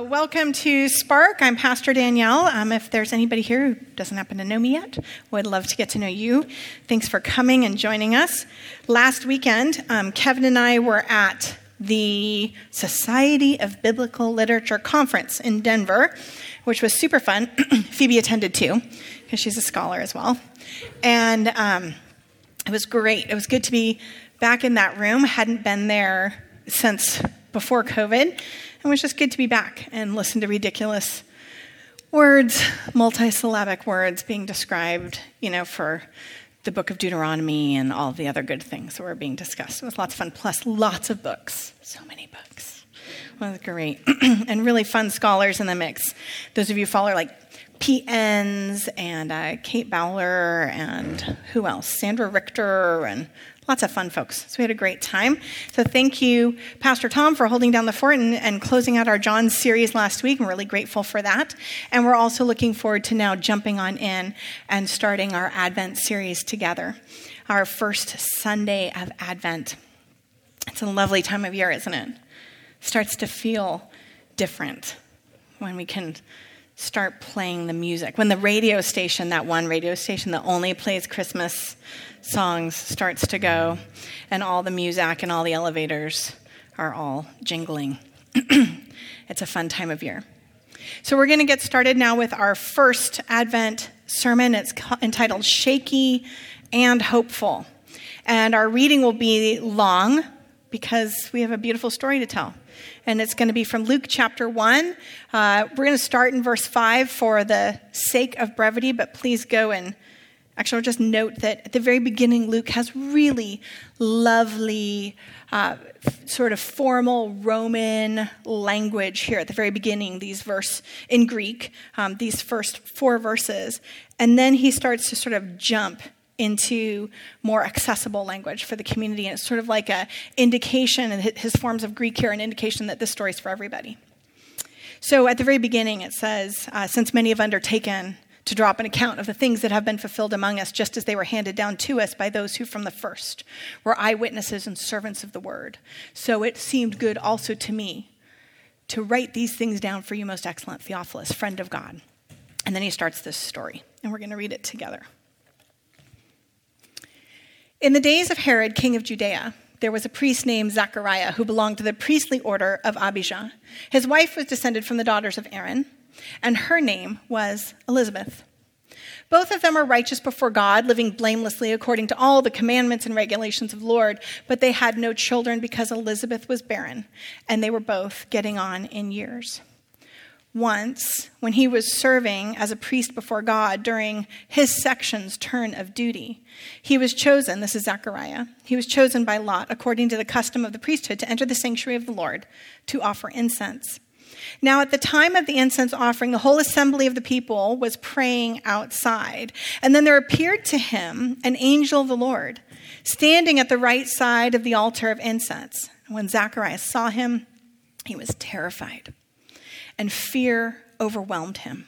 Uh, welcome to Spark. I'm Pastor Danielle. Um, if there's anybody here who doesn't happen to know me yet, would love to get to know you. Thanks for coming and joining us. Last weekend, um, Kevin and I were at the Society of Biblical Literature conference in Denver, which was super fun. Phoebe attended too, because she's a scholar as well. And um, it was great. It was good to be back in that room. Hadn't been there since before COVID it was just good to be back and listen to ridiculous words, multisyllabic words being described, you know, for the book of Deuteronomy and all the other good things that were being discussed. It was lots of fun, plus lots of books. So many books. It was great. and really fun scholars in the mix. Those of you follow like Pete Enns and uh, Kate Bowler and who else? Sandra Richter and Lots of fun folks. So we had a great time. So thank you, Pastor Tom, for holding down the fort and, and closing out our John series last week. I'm really grateful for that. And we're also looking forward to now jumping on in and starting our Advent series together, our first Sunday of Advent. It's a lovely time of year, isn't it? Starts to feel different when we can start playing the music. When the radio station, that one radio station that only plays Christmas songs, starts to go, and all the music and all the elevators are all jingling. it's a fun time of year. So, we're going to get started now with our first Advent sermon. It's entitled Shaky and Hopeful. And our reading will be long because we have a beautiful story to tell and it's going to be from Luke chapter 1. Uh, we're going to start in verse 5 for the sake of brevity, but please go and actually, I'll just note that at the very beginning, Luke has really lovely, uh, sort of formal Roman language here at the very beginning, these verse in Greek, um, these first four verses. And then he starts to sort of jump into more accessible language for the community. And it's sort of like an indication, and his forms of Greek here, an indication that this story is for everybody. So at the very beginning, it says, uh, Since many have undertaken to drop an account of the things that have been fulfilled among us, just as they were handed down to us by those who from the first were eyewitnesses and servants of the word. So it seemed good also to me to write these things down for you, most excellent Theophilus, friend of God. And then he starts this story, and we're going to read it together. In the days of Herod, king of Judea, there was a priest named Zachariah who belonged to the priestly order of Abijah. His wife was descended from the daughters of Aaron, and her name was Elizabeth. Both of them were righteous before God, living blamelessly according to all the commandments and regulations of the Lord, but they had no children because Elizabeth was barren, and they were both getting on in years once when he was serving as a priest before God during his section's turn of duty. He was chosen, this is Zechariah, he was chosen by Lot, according to the custom of the priesthood, to enter the sanctuary of the Lord to offer incense. Now, at the time of the incense offering, the whole assembly of the people was praying outside. And then there appeared to him an angel of the Lord standing at the right side of the altar of incense. When Zacharias saw him, he was terrified and fear overwhelmed him.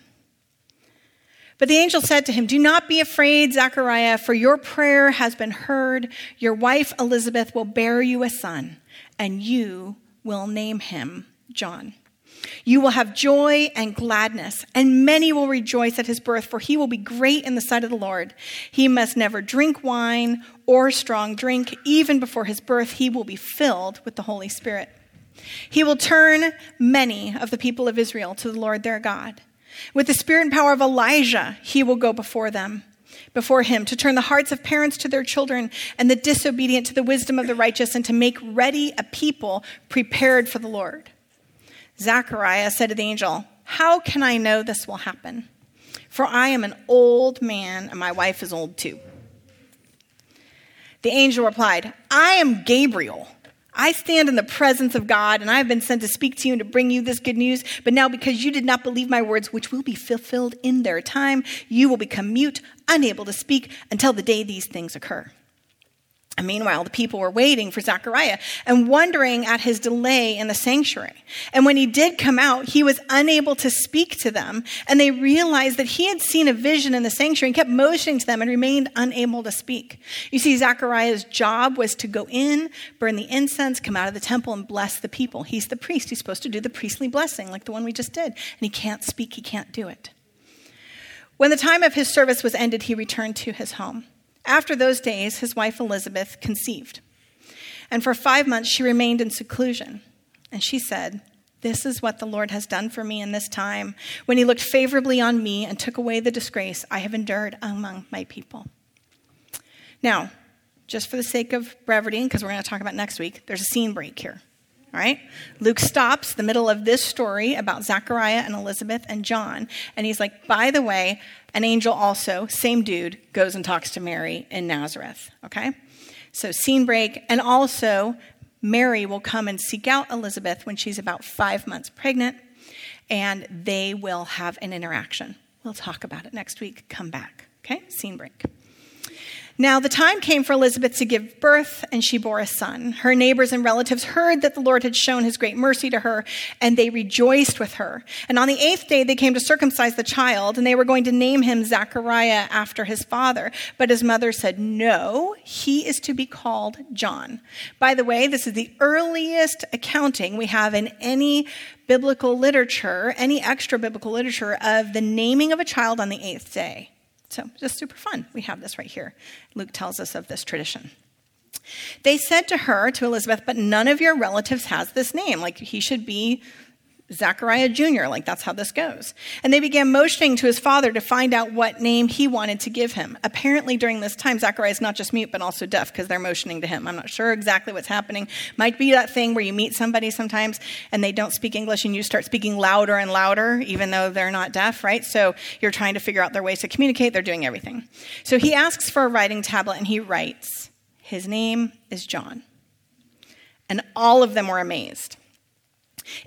But the angel said to him, Do not be afraid, Zechariah, for your prayer has been heard. Your wife Elizabeth will bear you a son, and you will name him John. You will have joy and gladness, and many will rejoice at his birth, for he will be great in the sight of the Lord. He must never drink wine or strong drink. Even before his birth, he will be filled with the Holy Spirit. He will turn many of the people of Israel to the Lord their God. With the spirit and power of Elijah, he will go before them, before him, to turn the hearts of parents to their children and the disobedient to the wisdom of the righteous, and to make ready a people prepared for the Lord. Zechariah said to the angel, How can I know this will happen? For I am an old man, and my wife is old too. The angel replied, I am Gabriel I stand in the presence of God, and I have been sent to speak to you and to bring you this good news. But now, because you did not believe my words, which will be fulfilled in their time, you will become mute, unable to speak until the day these things occur. And meanwhile, the people were waiting for Zechariah and wondering at his delay in the sanctuary. And when he did come out, he was unable to speak to them. And they realized that he had seen a vision in the sanctuary and kept motioning to them and remained unable to speak. You see, Zechariah's job was to go in, burn the incense, come out of the temple, and bless the people. He's the priest. He's supposed to do the priestly blessing, like the one we just did. And he can't speak, he can't do it. When the time of his service was ended, he returned to his home. After those days, his wife Elizabeth conceived. And for five months, she remained in seclusion. And she said, This is what the Lord has done for me in this time, when he looked favorably on me and took away the disgrace I have endured among my people. Now, just for the sake of brevity, because we're going to talk about next week, there's a scene break here. Right? Luke stops the middle of this story about Zachariah and Elizabeth and John, and he's like, by the way, an angel also, same dude, goes and talks to Mary in Nazareth. Okay? So, scene break, and also Mary will come and seek out Elizabeth when she's about five months pregnant, and they will have an interaction. We'll talk about it next week. Come back. Okay? Scene break. Now, the time came for Elizabeth to give birth, and she bore a son. Her neighbors and relatives heard that the Lord had shown his great mercy to her, and they rejoiced with her. And on the eighth day, they came to circumcise the child, and they were going to name him Zachariah after his father. But his mother said, No, he is to be called John. By the way, this is the earliest accounting we have in any biblical literature, any extra biblical literature, of the naming of a child on the eighth day. So, just super fun. We have this right here. Luke tells us of this tradition. They said to her, to Elizabeth, but none of your relatives has this name. Like, he should be Zachariah Jr., like that's how this goes. And they began motioning to his father to find out what name he wanted to give him. Apparently, during this time, Zachariah is not just mute, but also deaf because they're motioning to him. I'm not sure exactly what's happening. Might be that thing where you meet somebody sometimes and they don't speak English and you start speaking louder and louder, even though they're not deaf, right? So you're trying to figure out their ways to communicate. They're doing everything. So he asks for a writing tablet and he writes, His name is John. And all of them were amazed.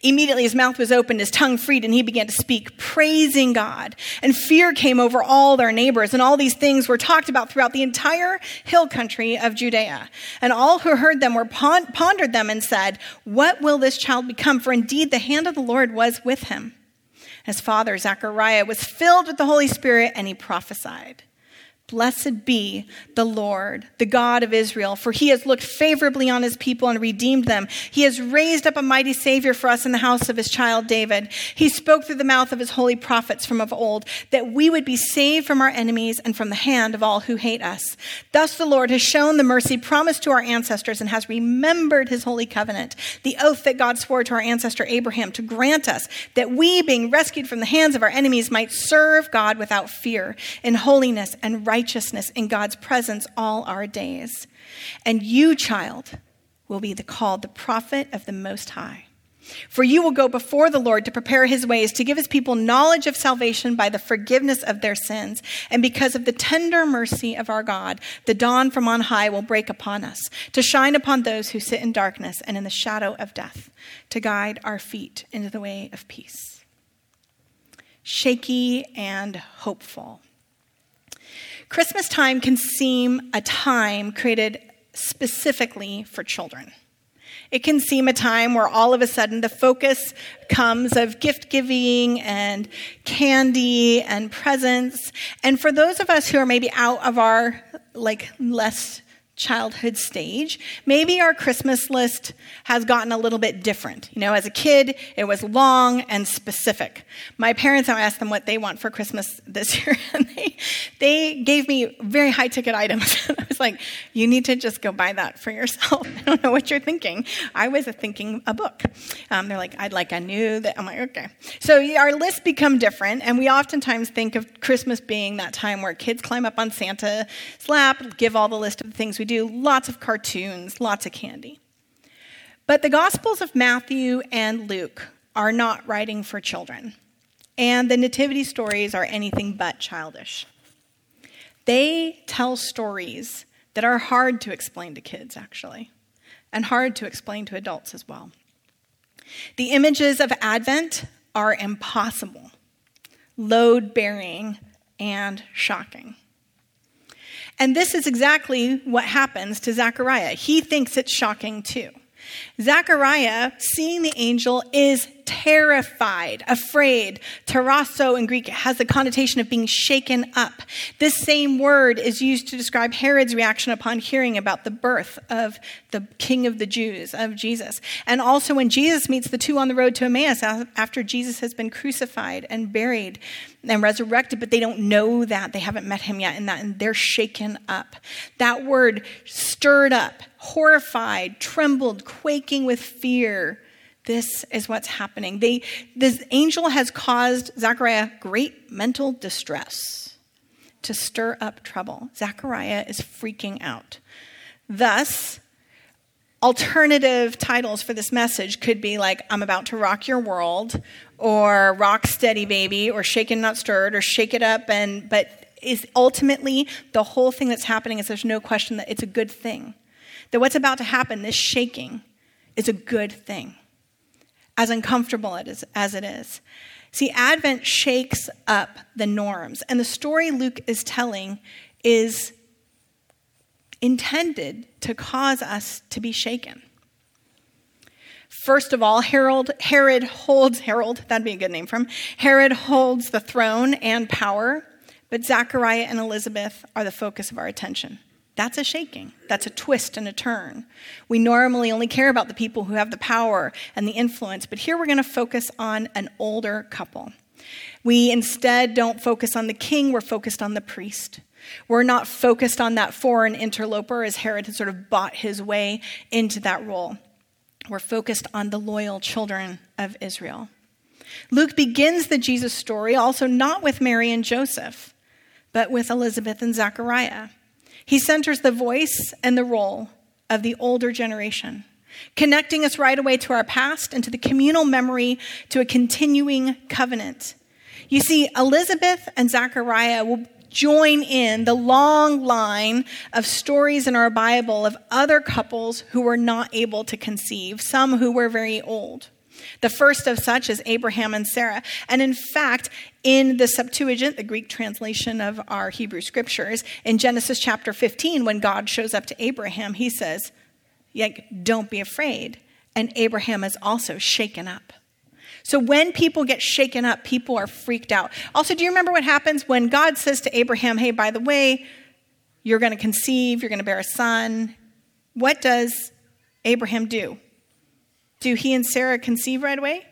Immediately his mouth was opened, his tongue freed, and he began to speak, praising God. And fear came over all their neighbors, and all these things were talked about throughout the entire hill country of Judea. And all who heard them were pondered them and said, What will this child become? For indeed the hand of the Lord was with him. His father, Zechariah, was filled with the Holy Spirit, and he prophesied. Blessed be the Lord, the God of Israel, for he has looked favorably on his people and redeemed them. He has raised up a mighty Savior for us in the house of his child David. He spoke through the mouth of his holy prophets from of old that we would be saved from our enemies and from the hand of all who hate us. Thus the Lord has shown the mercy promised to our ancestors and has remembered his holy covenant, the oath that God swore to our ancestor Abraham to grant us that we, being rescued from the hands of our enemies, might serve God without fear in holiness and righteousness righteousness in God's presence all our days. And you, child, will be the, called the prophet of the Most High. For you will go before the Lord to prepare his ways, to give his people knowledge of salvation by the forgiveness of their sins. And because of the tender mercy of our God, the dawn from on high will break upon us, to shine upon those who sit in darkness and in the shadow of death, to guide our feet into the way of peace. Shaky and hopeful. Christmas time can seem a time created specifically for children. It can seem a time where all of a sudden the focus comes of gift giving and candy and presents. And for those of us who are maybe out of our like less childhood stage, maybe our Christmas list has gotten a little bit different. You know, as a kid, it was long and specific. My parents, I asked them what they want for Christmas this year, and they, they gave me very high ticket items. I was like, you need to just go buy that for yourself. I don't know what you're thinking. I was thinking a book. Um, they're like, I'd like a new that. I'm like, okay. So our lists become different, and we oftentimes think of Christmas being that time where kids climb up on Santa's lap, give all the list of the things we do lots of cartoons, lots of candy. But the Gospels of Matthew and Luke are not writing for children, and the nativity stories are anything but childish. They tell stories that are hard to explain to kids, actually, and hard to explain to adults as well. The images of Advent are impossible, load bearing, and shocking. And this is exactly what happens to Zechariah. He thinks it's shocking too. Zechariah, seeing the angel, is terrified, afraid. Tarasso in Greek has the connotation of being shaken up. This same word is used to describe Herod's reaction upon hearing about the birth of the King of the Jews, of Jesus. And also when Jesus meets the two on the road to Emmaus after Jesus has been crucified and buried and resurrected, but they don't know that. They haven't met him yet, and, that, and they're shaken up. That word stirred up, horrified, trembled, quaking with fear this is what's happening. They, this angel has caused Zechariah great mental distress to stir up trouble. Zechariah is freaking out. Thus, alternative titles for this message could be like, I'm about to rock your world, or rock steady baby, or shaken not stirred, or shake it up. And, but is ultimately the whole thing that's happening is there's no question that it's a good thing. That what's about to happen, this shaking, is a good thing as uncomfortable it is, as it is. See, Advent shakes up the norms, and the story Luke is telling is intended to cause us to be shaken. First of all, Herod, Herod holds, Herod, that'd be a good name for him. Herod holds the throne and power, but Zachariah and Elizabeth are the focus of our attention. That's a shaking. That's a twist and a turn. We normally only care about the people who have the power and the influence, but here we're going to focus on an older couple. We instead don't focus on the king, we're focused on the priest. We're not focused on that foreign interloper as Herod had sort of bought his way into that role. We're focused on the loyal children of Israel. Luke begins the Jesus story also not with Mary and Joseph, but with Elizabeth and Zachariah. He centers the voice and the role of the older generation, connecting us right away to our past and to the communal memory to a continuing covenant. You see, Elizabeth and Zachariah will join in the long line of stories in our Bible of other couples who were not able to conceive, some who were very old. The first of such is Abraham and Sarah. And in fact, in the Septuagint, the Greek translation of our Hebrew scriptures, in Genesis chapter 15, when God shows up to Abraham, he says, Don't be afraid. And Abraham is also shaken up. So when people get shaken up, people are freaked out. Also, do you remember what happens when God says to Abraham, Hey, by the way, you're going to conceive, you're going to bear a son? What does Abraham do? Do he and Sarah conceive right away?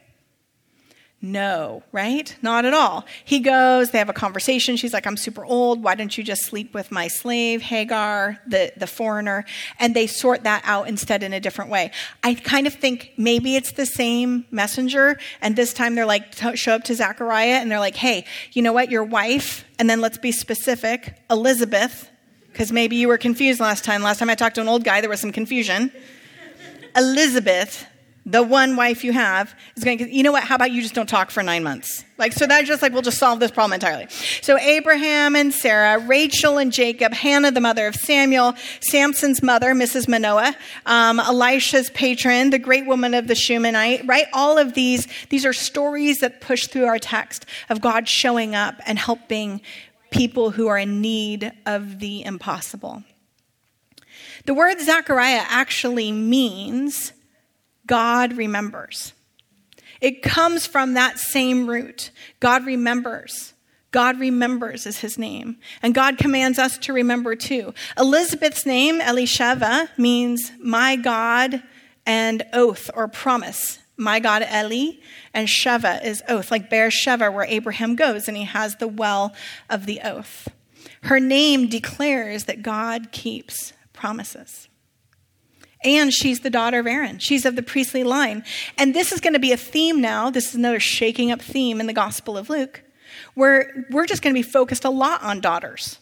No, right? Not at all. He goes, they have a conversation. She's like, I'm super old. Why don't you just sleep with my slave, Hagar, the, the foreigner? And they sort that out instead in a different way. I kind of think maybe it's the same messenger. And this time they're like, show up to Zachariah and they're like, hey, you know what? Your wife, and then let's be specific, Elizabeth, because maybe you were confused last time. Last time I talked to an old guy, there was some confusion. Elizabeth the one wife you have is going to, you know what, how about you just don't talk for nine months? Like, so that's just like, we'll just solve this problem entirely. So Abraham and Sarah, Rachel and Jacob, Hannah, the mother of Samuel, Samson's mother, Mrs. Manoah, um, Elisha's patron, the great woman of the Shunammite right? All of these, these are stories that push through our text of God showing up and helping people who are in need of the impossible. The word Zechariah actually means God remembers. It comes from that same root. God remembers. God remembers is his name. And God commands us to remember too. Elizabeth's name, Elisheva, means my God and oath or promise. My God, Eli, and Sheva is oath, like Beersheba, where Abraham goes and he has the well of the oath. Her name declares that God keeps promises. And she's the daughter of Aaron. She's of the priestly line. And this is going to be a theme now. This is another shaking up theme in the Gospel of Luke, where we're just going to be focused a lot on daughters.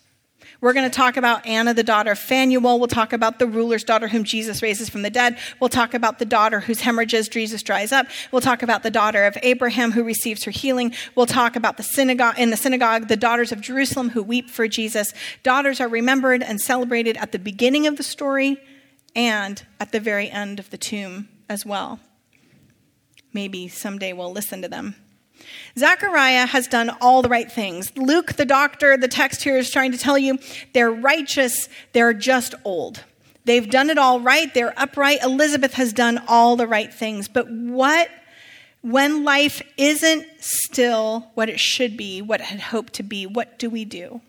We're going to talk about Anna, the daughter of Phanuel. We'll talk about the ruler's daughter whom Jesus raises from the dead. We'll talk about the daughter whose hemorrhages Jesus dries up. We'll talk about the daughter of Abraham who receives her healing. We'll talk about the synagogue in the synagogue, the daughters of Jerusalem who weep for Jesus. Daughters are remembered and celebrated at the beginning of the story and at the very end of the tomb as well. Maybe someday we'll listen to them. Zechariah has done all the right things. Luke, the doctor, the text here is trying to tell you they're righteous, they're just old. They've done it all right, they're upright. Elizabeth has done all the right things. But what, when life isn't still what it should be, what it had hoped to be, what do we do?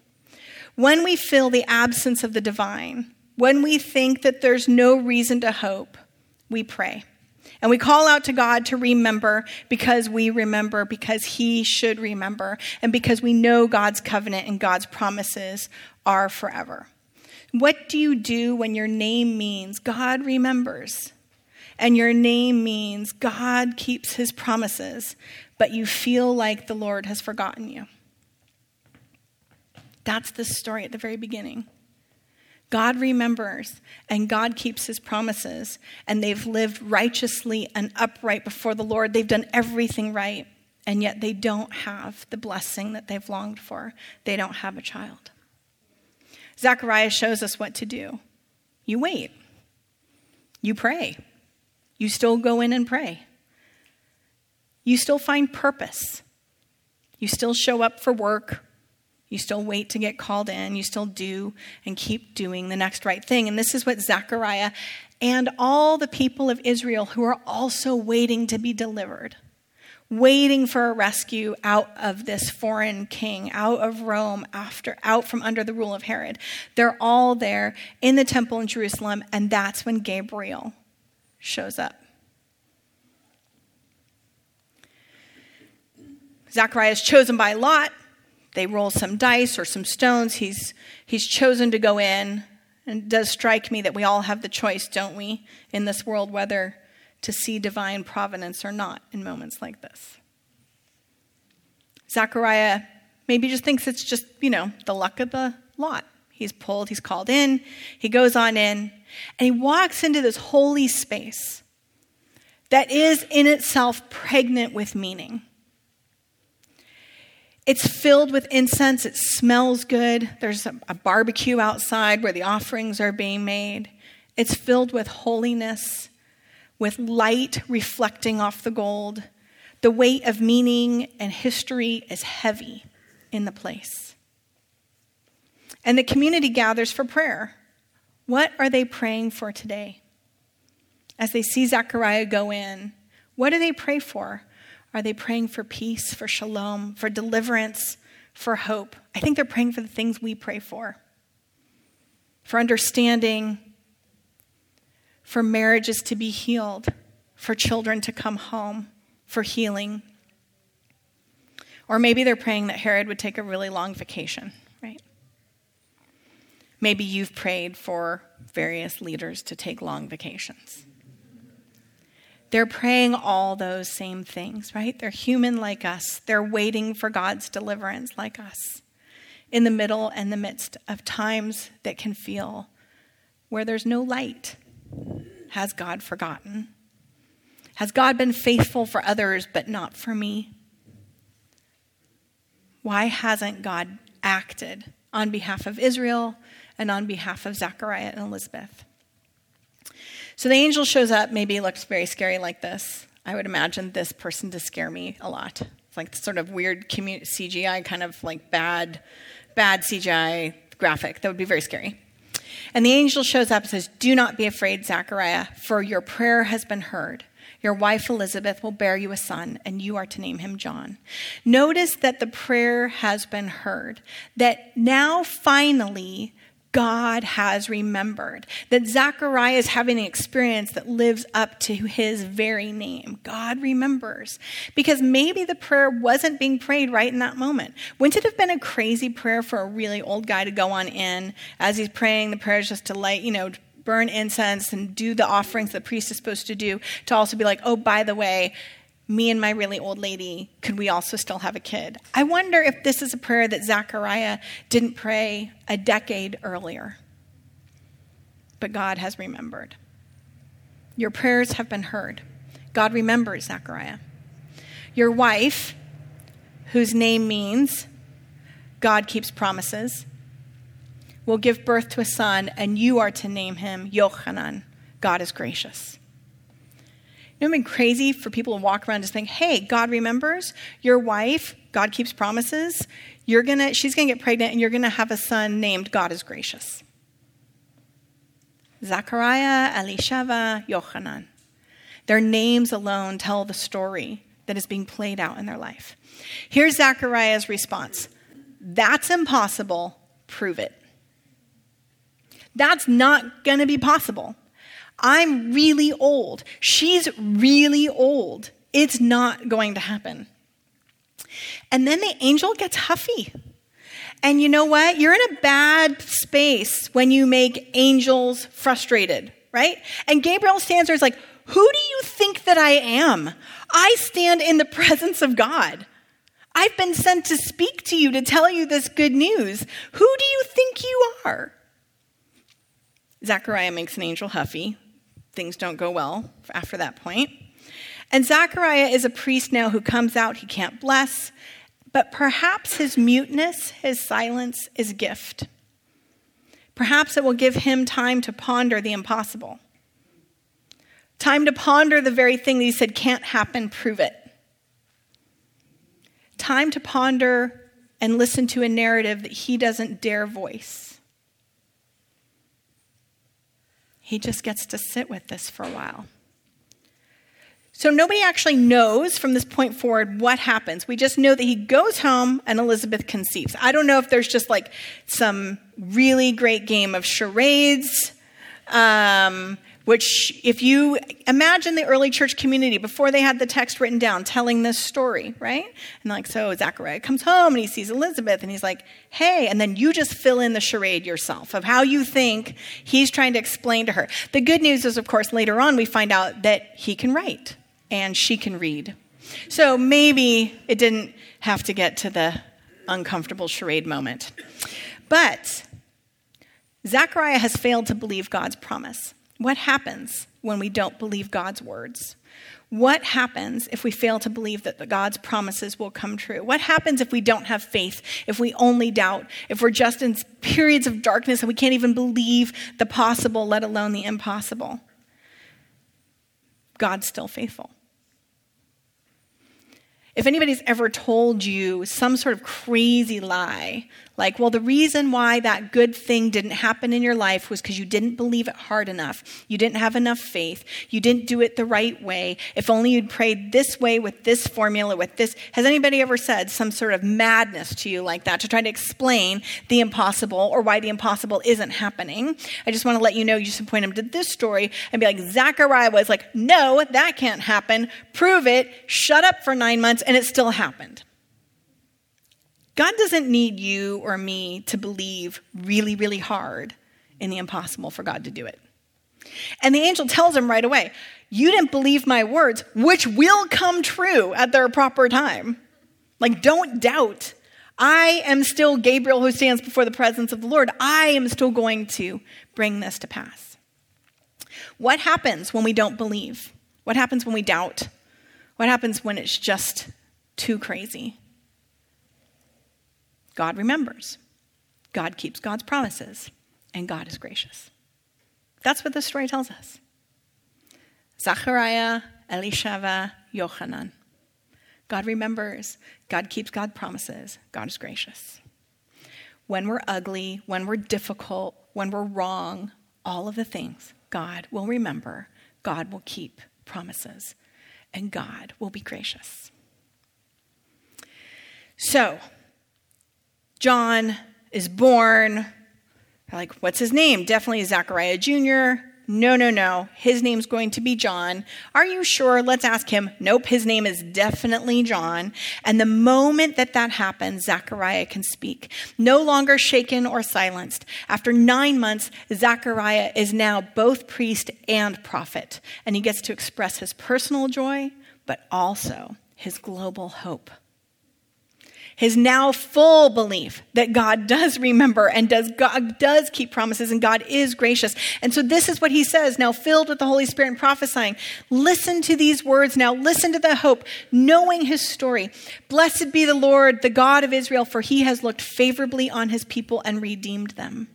When we feel the absence of the divine, when we think that there's no reason to hope, we pray. And we call out to God to remember because we remember, because He should remember, and because we know God's covenant and God's promises are forever. What do you do when your name means God remembers? And your name means God keeps His promises, but you feel like the Lord has forgotten you. That's the story at the very beginning. God remembers and God keeps his promises, and they've lived righteously and upright before the Lord. They've done everything right, and yet they don't have the blessing that they've longed for. They don't have a child. Zechariah shows us what to do. You wait, you pray, you still go in and pray, you still find purpose, you still show up for work you still wait to get called in. You still do and keep doing the next right thing. And this is what Zechariah and all the people of Israel who are also waiting to be delivered, waiting for a rescue out of this foreign king, out of Rome, after out from under the rule of Herod. They're all there in the temple in Jerusalem, and that's when Gabriel shows up. Zechariah is chosen by Lot they roll some dice or some stones. He's, he's chosen to go in. And it does strike me that we all have the choice, don't we, in this world, whether to see divine providence or not in moments like this. Zechariah maybe just thinks it's just, you know, the luck of the lot. He's pulled, he's called in, he goes on in, and he walks into this holy space that is in itself pregnant with meaning. It's filled with incense. It smells good. There's a, a, barbecue outside where the offerings are being made. It's filled with holiness, with light reflecting off the gold. The weight of meaning and history is heavy in the place. And the community gathers for prayer. What are they praying for today? As they see Zechariah go in, what do they pray for? Are they praying for peace, for shalom, for deliverance, for hope? I think they're praying for the things we pray for for understanding, for marriages to be healed, for children to come home, for healing. Or maybe they're praying that Herod would take a really long vacation, right? Maybe you've prayed for various leaders to take long vacations. They're praying all those same things, right? They're human like us. They're waiting for God's deliverance like us in the middle and the midst of times that can feel where there's no light. Has God forgotten? Has God been faithful for others but not for me? Why hasn't God acted on behalf of Israel and on behalf of Zechariah and Elizabeth? So the angel shows up, maybe looks very scary like this. I would imagine this person to scare me a lot. It's like sort of weird CGI, kind of like bad, bad CGI graphic. That would be very scary. And the angel shows up and says, Do not be afraid, Zachariah, for your prayer has been heard. Your wife Elizabeth will bear you a son, and you are to name him John. Notice that the prayer has been heard, that now finally God has remembered. That Zechariah is having an experience that lives up to his very name. God remembers. Because maybe the prayer wasn't being prayed right in that moment. Wouldn't it have been a crazy prayer for a really old guy to go on in as he's praying the prayers just to light, you know, burn incense and do the offerings the priest is supposed to do, to also be like, oh, by the way, me and my really old lady, could we also still have a kid? I wonder if this is a prayer that Zechariah didn't pray a decade earlier. But God has remembered. Your prayers have been heard. God remembers Zechariah. Your wife, whose name means God keeps promises, will give birth to a son, and you are to name him Yochanan. God is gracious. It been crazy for people to walk around just think, hey, God remembers your wife, God keeps promises. You're gonna, she's gonna get pregnant and you're gonna have a son named God is gracious. Zachariah, Elisheva, Yochanan. Their names alone tell the story that is being played out in their life. Here's Zachariah's response That's impossible. Prove it. That's not to be possible. I'm really old. She's really old. It's not going to happen. And then the angel gets huffy. And you know what? You're in a bad space when you make angels frustrated, right? And Gabriel stands there is like, Who do you think that I am? I stand in the presence of God. I've been sent to speak to you to tell you this good news. Who do you think you are? Zechariah makes an angel huffy. Things don't go well after that point. And Zechariah is a priest now who comes out, he can't bless, but perhaps his muteness, his silence, is a gift. Perhaps it will give him time to ponder the impossible. Time to ponder the very thing that he said can't happen, prove it. Time to ponder and listen to a narrative that he doesn't dare voice. He just gets to sit with this for a while. So nobody actually knows from this point forward what happens. We just know that he goes home and Elizabeth conceives. I don't know if there's just like some really great game of charades. Um, which, if you imagine the early church community before they had the text written down telling this story, right? And like, so Zachariah comes home and he sees Elizabeth and he's like, hey, and then you just fill in the charade yourself of how you think he's trying to explain to her. The good news is, of course, later on we find out that he can write and she can read. So maybe it didn't have to get to the uncomfortable charade moment. But Zachariah has failed to believe God's promise. What happens when we don't believe God's words? What happens if we fail to believe that God's promises will come true? What happens if we don't have faith, if we only doubt, if we're just in periods of darkness and we can't even believe the possible, let alone the impossible? God's still faithful. If anybody's ever told you some sort of crazy lie, like, well, the reason why that good thing didn't happen in your life was because you didn't believe it hard enough. You didn't have enough faith. You didn't do it the right way. If only you'd prayed this way with this formula, with this. Has anybody ever said some sort of madness to you like that to try to explain the impossible or why the impossible isn't happening? I just want to let you know, you should point them to this story and be like, Zachariah was like, no, that can't happen. Prove it. Shut up for nine months, and it still happened. God doesn't need you or me to believe really, really hard in the impossible for God to do it. And the angel tells him right away, You didn't believe my words, which will come true at their proper time. Like, don't doubt. I am still Gabriel who stands before the presence of the Lord. I am still going to bring this to pass. What happens when we don't believe? What happens when we doubt? What happens when it's just too crazy? God remembers. God keeps God's promises, and God is gracious. That's what this story tells us. Zachariah, Elisheva, Yochanan. God remembers. God keeps God's promises. God is gracious. When we're ugly, when we're difficult, when we're wrong, all of the things, God will remember. God will keep promises. And God will be gracious. So, John is born. Like, what's his name? Definitely Zachariah Jr. No, no, no. His name's going to be John. Are you sure? Let's ask him. Nope, his name is definitely John. And the moment that that happens, Zachariah can speak. No longer shaken or silenced. After nine months, Zachariah is now both priest and prophet. And he gets to express his personal joy, but also his global hope his now full belief that God does remember and does God does keep promises and God is gracious. And so this is what he says, now filled with the Holy Spirit and prophesying. Listen to these words now. Listen to the hope, knowing his story. Blessed be the Lord, the God of Israel, for he has looked favorably on his people and redeemed them.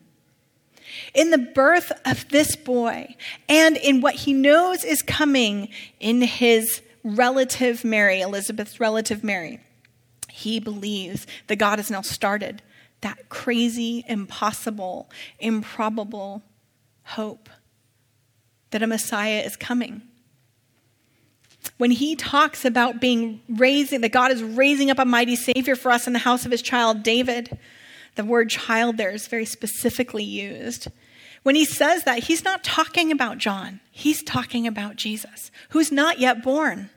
in the birth of this boy and in what he knows is coming in his relative Mary, Elizabeth's relative Mary, he believes that God has now started that crazy, impossible, improbable hope that a Messiah is coming. When he talks about being raising, that God is raising up a mighty Savior for us in the house of his child David, the word child there is very specifically used. When he says that, he's not talking about John, he's talking about Jesus, who's not yet born.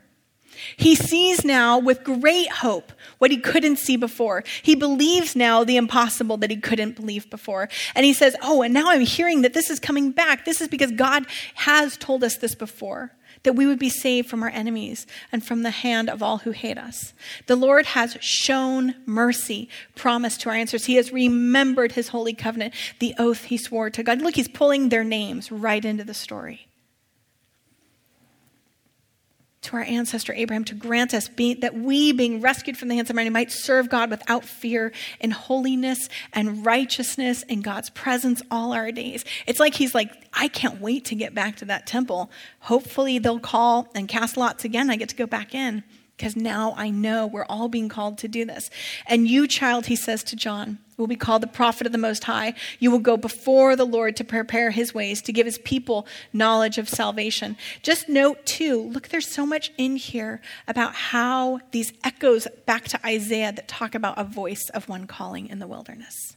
He sees now with great hope what he couldn't see before. He believes now the impossible that he couldn't believe before. And he says, Oh, and now I'm hearing that this is coming back. This is because God has told us this before that we would be saved from our enemies and from the hand of all who hate us. The Lord has shown mercy, promised to our answers. He has remembered his holy covenant, the oath he swore to God. Look, he's pulling their names right into the story to our ancestor Abraham to grant us that we, being rescued from the hands of our might serve God without fear in holiness and righteousness in God's presence all our days. It's like he's like, I can't wait to get back to that temple. Hopefully they'll call and cast lots again. I get to go back in because now I know we're all being called to do this. And you, child, he says to John, will be called the prophet of the Most High. You will go before the Lord to prepare his ways, to give his people knowledge of salvation. Just note, too, look, there's so much in here about how these echoes back to Isaiah that talk about a voice of one calling in the wilderness.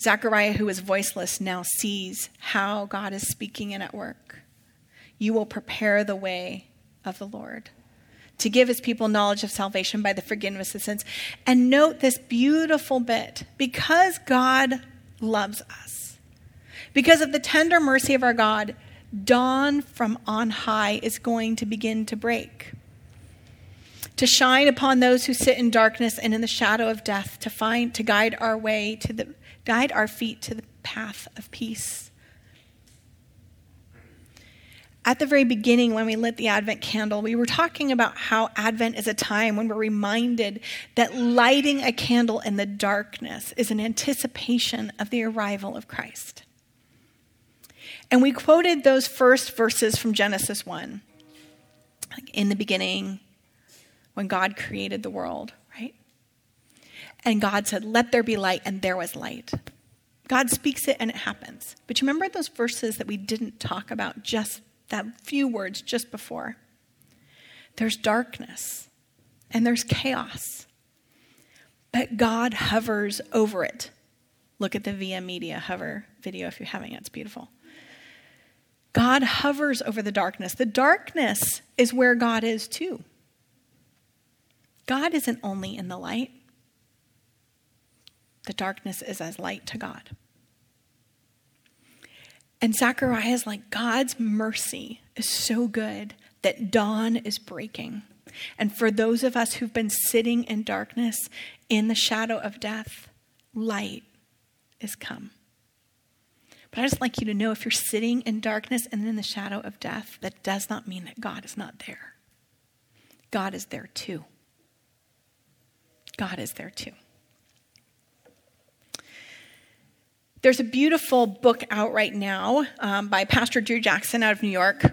Zechariah, who is voiceless, now sees how God is speaking and at work. You will prepare the way of the Lord, to give his people knowledge of salvation by the forgiveness of sins. And note this beautiful bit because God loves us, because of the tender mercy of our God, dawn from on high is going to begin to break. To shine upon those who sit in darkness and in the shadow of death, to find, to guide our way, to the, guide our feet to the path of peace. At the very beginning, when we lit the Advent candle, we were talking about how Advent is a time when we're reminded that lighting a candle in the darkness is an anticipation of the arrival of Christ. And we quoted those first verses from Genesis 1. Like in the beginning, when God created the world, right? And God said, Let there be light, and there was light. God speaks it and it happens. But you remember those verses that we didn't talk about just that few words just before. There's darkness and there's chaos, but God hovers over it. Look at the Via Media hover video if you're having it, it's beautiful. God hovers over the darkness. The darkness is where God is too. God isn't only in the light, the darkness is as light to God. And Zechariah is like, God's mercy is so good that dawn is breaking. And for those of us who've been sitting in darkness, in the shadow of death, light is come. But I just like you to know if you're sitting in darkness and in the shadow of death, that does not mean that God is not there. God is there too. God is there too. There's a beautiful book out right now um, by Pastor Drew Jackson out of New York.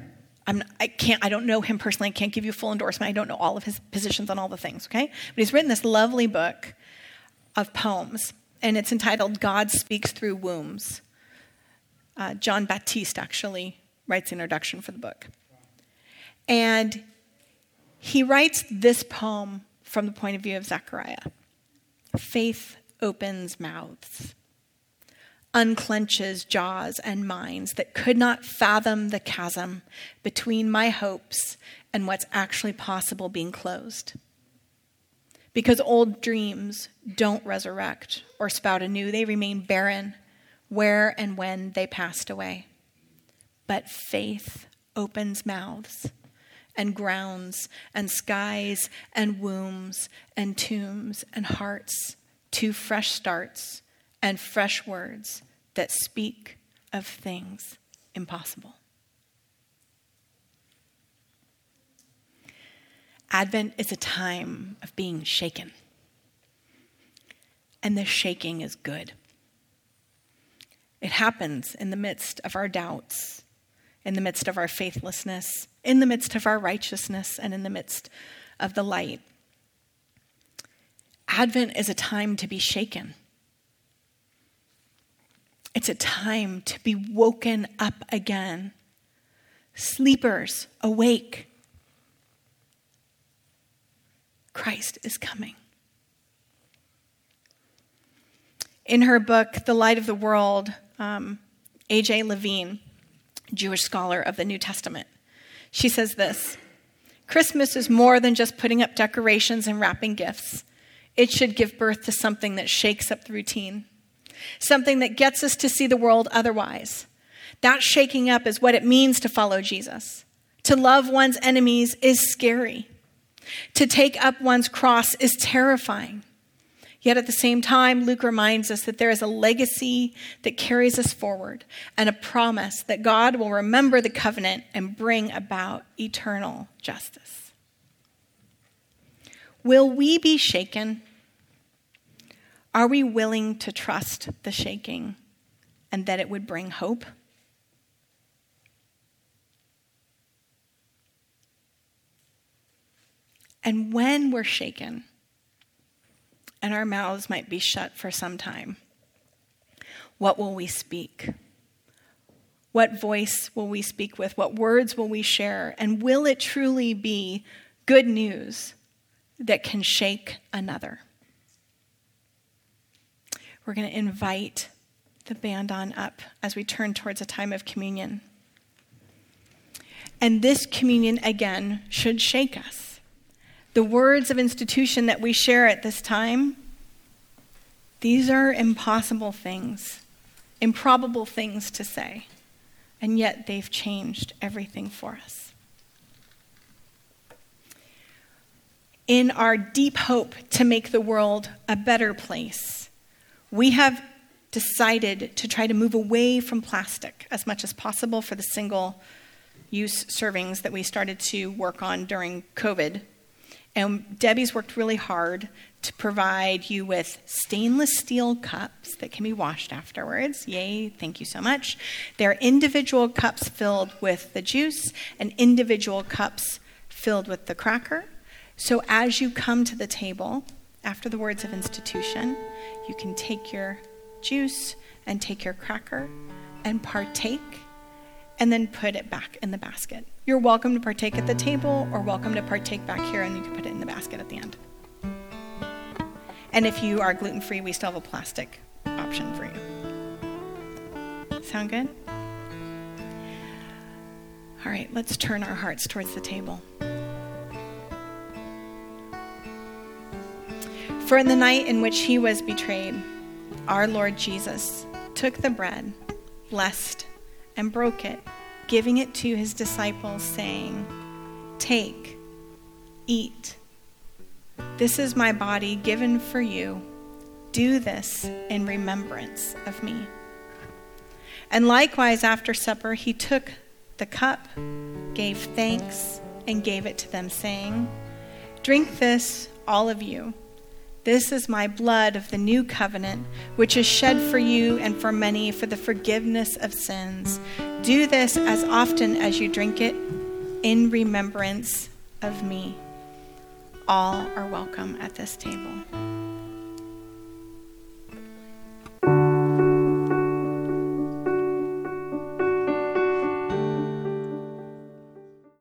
I'm, I can't, I don't know him personally. I can't give you full endorsement. I don't know all of his positions on all the things, okay? But he's written this lovely book of poems, and it's entitled God Speaks Through Wombs. Uh, Jon Batiste actually writes the introduction for the book. And he writes this poem from the point of view of Zechariah Faith opens mouths unclenches jaws and minds that could not fathom the chasm between my hopes and what's actually possible being closed. Because old dreams don't resurrect or spout anew, they remain barren where and when they passed away. But faith opens mouths and grounds and skies and wombs and tombs and hearts to fresh starts and fresh words that speak of things impossible. Advent is a time of being shaken. And the shaking is good. It happens in the midst of our doubts, in the midst of our faithlessness, in the midst of our righteousness, and in the midst of the light. Advent is a time to be shaken. It's a time to be woken up again. Sleepers, awake. Christ is coming. In her book, The Light of the World, um, A.J. Levine, Jewish scholar of the New Testament, she says this Christmas is more than just putting up decorations and wrapping gifts. It should give birth to something that shakes up the routine, something that gets us to see the world otherwise. That shaking up is what it means to follow Jesus. To love one's enemies is scary. To take up one's cross is terrifying. Yet at the same time, Luke reminds us that there is a legacy that carries us forward and a promise that God will remember the covenant and bring about eternal justice. Will we be shaken? Are we willing to trust the shaking and that it would bring hope? And when we're shaken, and our mouths might be shut for some time, what will we speak? What voice will we speak with? What words will we share? And will it truly be good news that can shake another? We're going to invite the band on up as we turn towards a time of communion. And this communion, again, should shake us the words of institution that we share at this time, these are impossible things, improbable things to say, and yet they've changed everything for us. In our deep hope to make the world a better place, we have decided to try to move away from plastic as much as possible for the single use servings that we started to work on during COVID and Debbie's worked really hard to provide you with stainless steel cups that can be washed afterwards. Yay, thank you so much. They're individual cups filled with the juice and individual cups filled with the cracker. So as you come to the table after the words of institution, you can take your juice and take your cracker and partake and then put it back in the basket. You're welcome to partake at the table or welcome to partake back here and you can put it in the basket at the end. And if you are gluten free, we still have a plastic option for you. Sound good? All right, let's turn our hearts towards the table. For in the night in which he was betrayed, our Lord Jesus took the bread, blessed, and broke it, giving it to his disciples, saying, Take, eat. This is my body given for you. Do this in remembrance of me. And likewise, after supper, he took the cup, gave thanks, and gave it to them, saying, Drink this, all of you. This is my blood of the new covenant, which is shed for you and for many for the forgiveness of sins. Do this as often as you drink it in remembrance of me. All are welcome at this table.